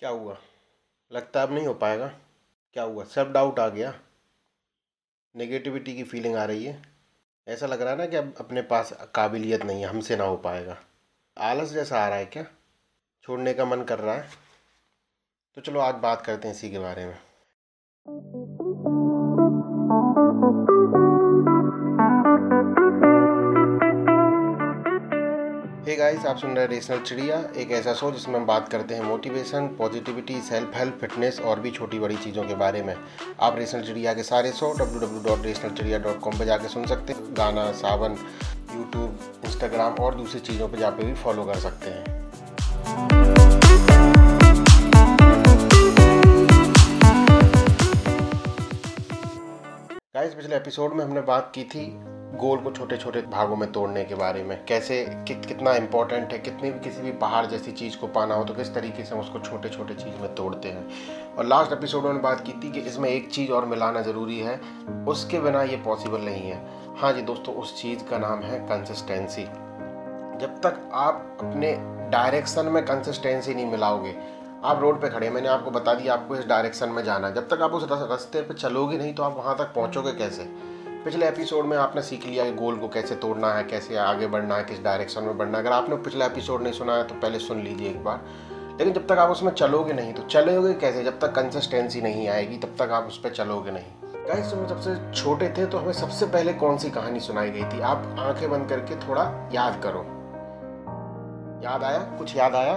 क्या हुआ? लगता अब नहीं हो पाएगा। क्या हुआ? सब डाउट आ गया। नेगेटिविटी की फीलिंग आ रही है। ऐसा लग रहा है ना कि अब अपने पास काबिलियत नहीं है, हमसे ना हो पाएगा। आलस जैसा आ रहा है क्या? छोड़ने का मन कर रहा है। तो चलो आज बात करते हैं इसी के बारे में। हे गाइस आप सुन रहे हैं रेशनल चिड़िया, एक ऐसा शो जिसमें हम बात करते हैं motivation positivity self help fitness और भी छोटी बड़ी चीज़ों के बारे में। आप रेशनल चिड़िया के सारे शो www.rationalchidiya.com पर जाके सुन सकते हैं। गाना, सावन यूट्यूब इंस्टाग्राम और दूसरी चीज़ों पर पे भी फॉलो कर सकते हैं। गाइस पिछले एपिसोड में हमने बात की थी गोल को छोटे छोटे भागों में तोड़ने के बारे में कैसे कि, कितना इम्पोर्टेंट है कितनी भी किसी भी पहाड़ जैसी चीज़ को पाना हो तो किस तरीके से हम उसको छोटे छोटे चीज़ में तोड़ते हैं। और लास्ट एपिसोड में बात की थी कि इसमें एक चीज़ और मिलाना ज़रूरी है उसके बिना ये पॉसिबल नहीं है। हाँ जी दोस्तों उस चीज़ का नाम है कंसिस्टेंसी जब तक आप अपने डायरेक्शन में कंसिस्टेंसी नहीं मिलाओगे आप रोड पे खड़े मैंने आपको बता दिया आपको इस डायरेक्शन में जाना है। जब तक आप उस रास्ते पे चलोगे नहीं तो आप वहाँ तक पहुँचोगे कैसे? पिछले एपिसोड में आपने सीख लिया कि गोल को कैसे तोड़ना है, कैसे आगे बढ़ना है, किस डायरेक्शन में बढ़ना है। अगर आपने पिछला एपिसोड नहीं सुना है तो पहले सुन लीजिए एक बार। लेकिन जब तक आप उसमें चलोगे नहीं तो चलोगे कैसे? जब तक कंसिस्टेंसी नहीं आएगी, तब तक आप उस पर चलोगे नहीं। गाइस जब सबसे छोटे थे तो हमें सबसे पहले कौन सी कहानी सुनाई गई थी? आप आँखें बंद करके थोड़ा याद करो। याद आया? कुछ याद आया?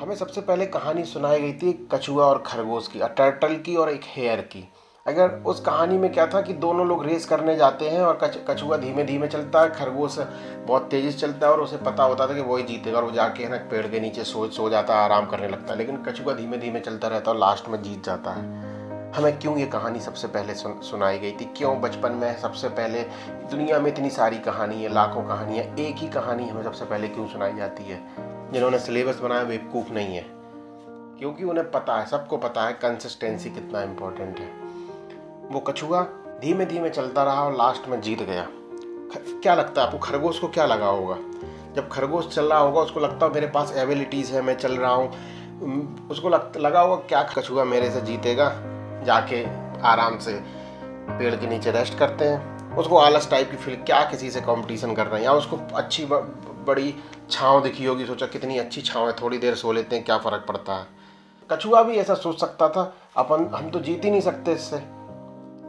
हमें सबसे पहले कहानी सुनाई गई थी कछुआ और खरगोश की टर्टल की और एक हेयर की। अगर उस कहानी में क्या था कि दोनों लोग रेस करने जाते हैं और कच, कछुआ धीमे धीमे चलता है खरगोश बहुत तेज़ी से चलता है और उसे पता होता था कि वही जीतेगा और वो जाके है ना पेड़ के नीचे सो सो जाता है आराम करने लगता है। लेकिन कछुआ धीमे धीमे चलता रहता है और लास्ट में जीत जाता है। हमें क्यों ये कहानी सबसे पहले सुन, सुनाई गई थी? क्यों बचपन में सबसे पहले दुनिया में इतनी सारी कहानी है लाखों कहानियाँ एक ही कहानी हमें सबसे पहले क्यों सुनाई जाती है? जिन्होंने सिलेबस बनाया बेवकूफ़ नहीं है। क्योंकि उन्हें पता है सबको पता है कंसिस्टेंसी कितना इम्पोर्टेंट है। वो कछुआ धीमे धीमे चलता रहा और लास्ट में जीत गया। क्या लगता है आपको खरगोश को क्या लगा होगा? जब खरगोश चल रहा होगा उसको लगता है मेरे पास एबिलिटीज़ है मैं चल रहा हूँ। उसको लग, लगा होगा क्या कछुआ मेरे से जीतेगा? जाके आराम से पेड़ के नीचे रेस्ट करते हैं। उसको आलस टाइप की फील क्या किसी से कंपटीशन कर रहे हैं? या उसको अच्छी ब, बड़ी छाँव दिखी होगी सोचा कितनी अच्छी छाँव है थोड़ी देर सो लेते हैं क्या फ़र्क पड़ता है? कछुआ भी ऐसा सोच सकता था अपन हम तो जीत ही नहीं सकते इससे।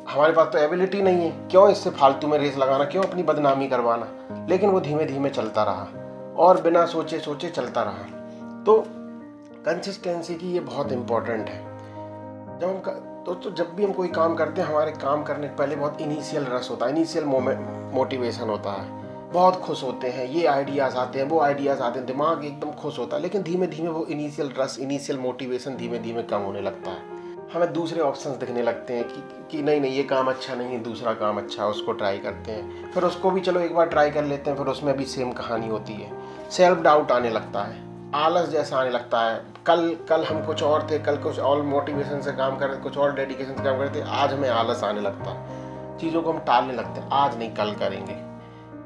हमारे पास तो एबिलिटी नहीं है। क्यों इससे फालतू में रेस लगाना? क्यों अपनी बदनामी करवाना? लेकिन वो धीमे धीमे चलता रहा और बिना सोचे सोचे चलता रहा। तो कंसिस्टेंसी की ये बहुत इम्पोर्टेंट है। जब हम दोस्तों जब भी हम कोई काम करते हैं, हमारे काम करने के पहले बहुत इनिशियल रस होता है। इनिशियल मोटिवेशन होता है। बहुत खुश होते हैं। ये आइडियाज़ आते हैं, वो आइडियाज़ आते हैं। दिमाग एकदम खुश होता है। लेकिन धीमे धीमे वो इनिशियल रस इनिशियल मोटिवेशन धीमे धीमे कम होने लगता है। हमें दूसरे ऑप्शंस दिखने लगते हैं कि कि नहीं नहीं, ये काम अच्छा नहीं है, दूसरा काम अच्छा उसको ट्राई करते हैं। फिर उसको भी चलो एक बार ट्राई कर लेते हैं, फिर उसमें भी सेम कहानी होती है। सेल्फ डाउट आने लगता है। आलस जैसा आने लगता है। कल कल हम कुछ और थे, कल कुछ और मोटिवेशन से काम कर रहे थे, कुछ और डेडिकेशन से काम कर रहे थे, आज हमें आलस आने लगता है। चीज़ों को हम टालने लगते हैं। आज नहीं, कल करेंगे।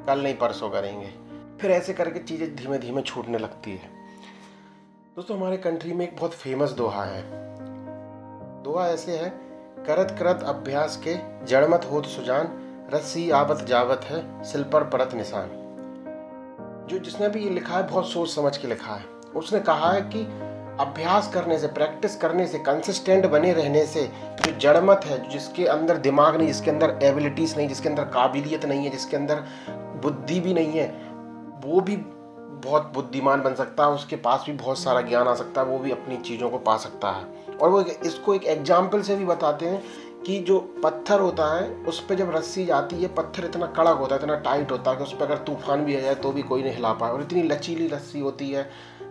कल नहीं, परसों करेंगे। फिर ऐसे करके चीज़ें धीमे धीमे छूटने लगती है। दोस्तों, हमारे कंट्री में एक बहुत फ़ेमस दोहा है। दुआ ऐसे है, करत करत अभ्यास के जड़मत होत सुजान, रस्सी आवत जावत है, सिल पर परत निशान। जो जिसने भी ये लिखा है, बहुत सोच समझ के लिखा है। उसने कहा है कि अभ्यास करने से प्रैक्टिस करने से कंसिस्टेंट बने रहने से, जो जड़मत है, जिसके अंदर दिमाग नहीं, जिसके अंदर एबिलिटीज़ नहीं, जिसके अंदर काबिलियत नहीं है, जिसके अंदर बुद्धि भी नहीं है, वो भी बहुत बुद्धिमान बन सकता है, उसके पास भी बहुत सारा ज्ञान आ सकता है, वो भी अपनी चीज़ों को पा सकता है। और वो इसको एक एग्ज़ाम्पल से भी बताते हैं कि जो पत्थर होता है, उस पर जब रस्सी जाती है पत्थर इतना कड़क होता है, इतना टाइट होता है कि उस पर अगर तूफ़ान भी आ जाए तो भी कोई नहीं हिला पाए। और इतनी लचीली रस्सी होती है,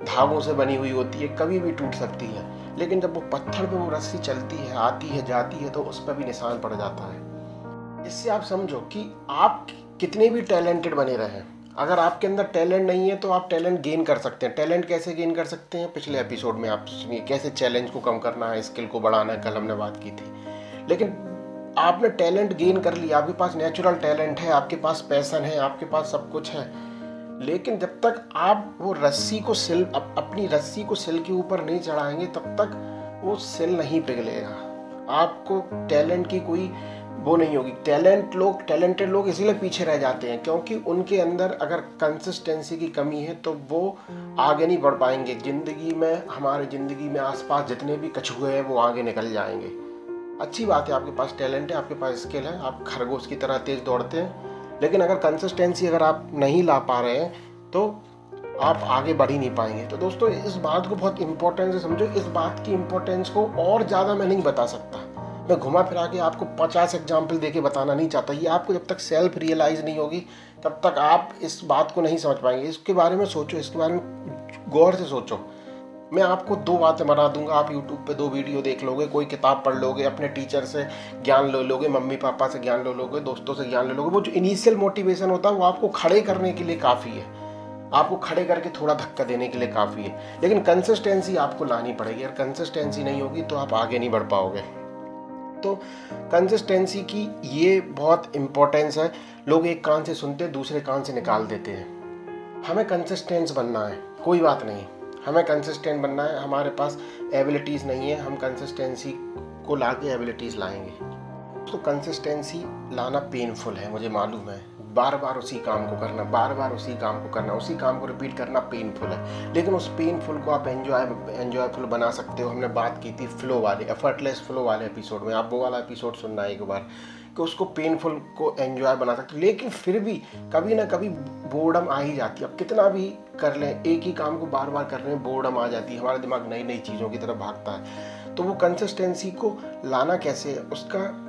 धागों से बनी हुई होती है, कभी भी टूट सकती है। लेकिन जब वो पत्थर पर वो रस्सी चलती है, आती है, जाती है तो उस पर भी निशान पड़ जाता है। इससे आप समझो कि आप कितने भी टैलेंटेड बने रहें। अगर आपके अंदर टैलेंट नहीं है तो आप टैलेंट गेन कर सकते हैं। टैलेंट कैसे गेन कर सकते हैं? पिछले एपिसोड में आप सुनिए कैसे चैलेंज को कम करना है स्किल को बढ़ाना है कल हमने बात की थी। लेकिन आपने टैलेंट गेन कर लिया आपके पास नेचुरल टैलेंट है आपके पास पैसन है आपके पास सब कुछ है। लेकिन जब तक आप वो रस्सी को सिल अप, अपनी रस्सी को सिल के ऊपर नहीं चढ़ाएँगे तब तक वो सिल नहीं पिघलेगा। आपको टैलेंट की कोई वो नहीं होगी। टैलेंट लोग, टैलेंटेड लोग इसीलिए पीछे रह जाते हैं, क्योंकि उनके अंदर अगर कंसिस्टेंसी की कमी है तो वो आगे नहीं बढ़ पाएँगे। ज़िंदगी में, हमारे ज़िंदगी में आसपास जितने भी कछुए हैं, वो आगे निकल जाएँगे। अच्छी बात है, आपके पास टैलेंट है, आपके पास स्किल है, आप खरगोश की तरह तेज़ दौड़ते हैं। लेकिन अगर कंसिस्टेंसी अगर आप नहीं ला पा रहे हैं तो आप आगे बढ़ ही नहीं पाएँगे। तो दोस्तों, इस बात को बहुत इंपॉर्टेंस से समझो। इस बात की इंपॉर्टेंस को और ज़्यादा मैं नहीं बता सकता। मैं घुमा फिरा के आपको पचास एग्ज़ाम्पल दे के बताना नहीं चाहता। ये आपको जब तक सेल्फ रियलाइज़ नहीं होगी, तब तक आप इस बात को नहीं समझ पाएँगे। इसके बारे में सोचो, इसके बारे में गौर से सोचो। मैं आपको दो बातें बना दूँगा। आप यूट्यूब पे दो वीडियो देख लोगे, कोई किताब पढ़ लोगे, अपने टीचर से ज्ञान ले लोगे, मम्मी पापा से ज्ञान ले लोगे, दोस्तों से ज्ञान ले लोगे। वो जो इनिशियल मोटिवेशन होता है, वो आपको खड़े करने के लिए काफ़ी है। आपको खड़े करके थोड़ा धक्का देने के लिए काफ़ी है। लेकिन कंसिस्टेंसी आपको लानी पड़ेगी। अगर कंसिस्टेंसी नहीं होगी तो आप आगे नहीं बढ़ पाओगे। तो कंसिस्टेंसी की ये बहुत इम्पोर्टेंस है। लोग एक कान से सुनते, दूसरे कान से निकाल देते हैं। हमें कंसिस्टेंस बनना है, कोई बात नहीं। हमें कंसिस्टेंट बनना है, हमारे पास एबिलिटीज़ नहीं है, हम कंसिस्टेंसी को ला के एबिलिटीज़ लाएँगे। तो कंसिस्टेंसी लाना पेनफुल है, मुझे मालूम है। बार बार उसी काम को करना बार बार उसी काम को करना, उसी काम को रिपीट करना पेनफुल है। लेकिन उस पेनफुल को आप एंजॉय एंजॉयफुल बना सकते हो। हमने बात की थी फ्लो वाले एफर्टलेस फ्लो वाले एपिसोड में। आप वो वाला एपिसोड सुनना एक बार, कि उसको पेनफुल को एंजॉय बना सकते लेकिन फिर भी कभी ना कभी बोर्डम आ ही जाती है। अब कितना भी कर लें, एक ही काम को बार बार कर रहे बोर्डम आ जाती है। हमारा दिमाग नई नई चीज़ों की तरफ़ भागता है। तो वो कंसिस्टेंसी को लाना कैसे है, उसका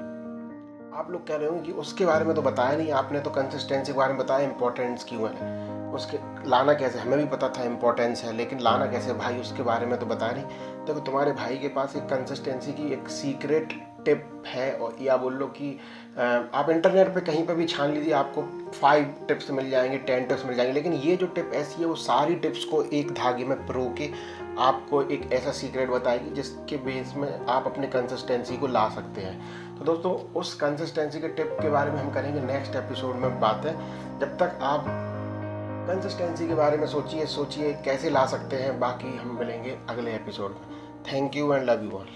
आप लोग कह रहे हो कि उसके बारे में तो बताया नहीं, आपने तो कंसिस्टेंसी के बारे में बताया इंपॉर्टेंस क्यों है? उसके, लाना कैसे, हमें भी पता था इंपॉर्टेंस है, लेकिन लाना कैसे भाई उसके बारे में तो बताया नहीं देखो तो तुम्हारे भाई के पास एक कंसिस्टेंसी की एक सीक्रेट टिप है और या बोल लो कि आप इंटरनेट पे कहीं पे भी छान लीजिए, आपको फाइव टिप्स मिल जाएँगे टेन टिप्स मिल जाएँगे, लेकिन ये जो टिप ऐसी है, वो सारी टिप्स को एक धागे में प्रो के आपको एक ऐसा सीक्रेट बताएगी जिसके बेस में आप अपने कंसिस्टेंसी को ला सकते हैं। तो दोस्तों, उस कंसिस्टेंसी के टिप के बारे में हम करेंगे नेक्स्ट एपिसोड में बातें जब तक आप कंसिस्टेंसी के बारे में सोचिए सोचिए कैसे ला सकते हैं, बाकी हम मिलेंगे अगले एपिसोड में। Thank you and love you all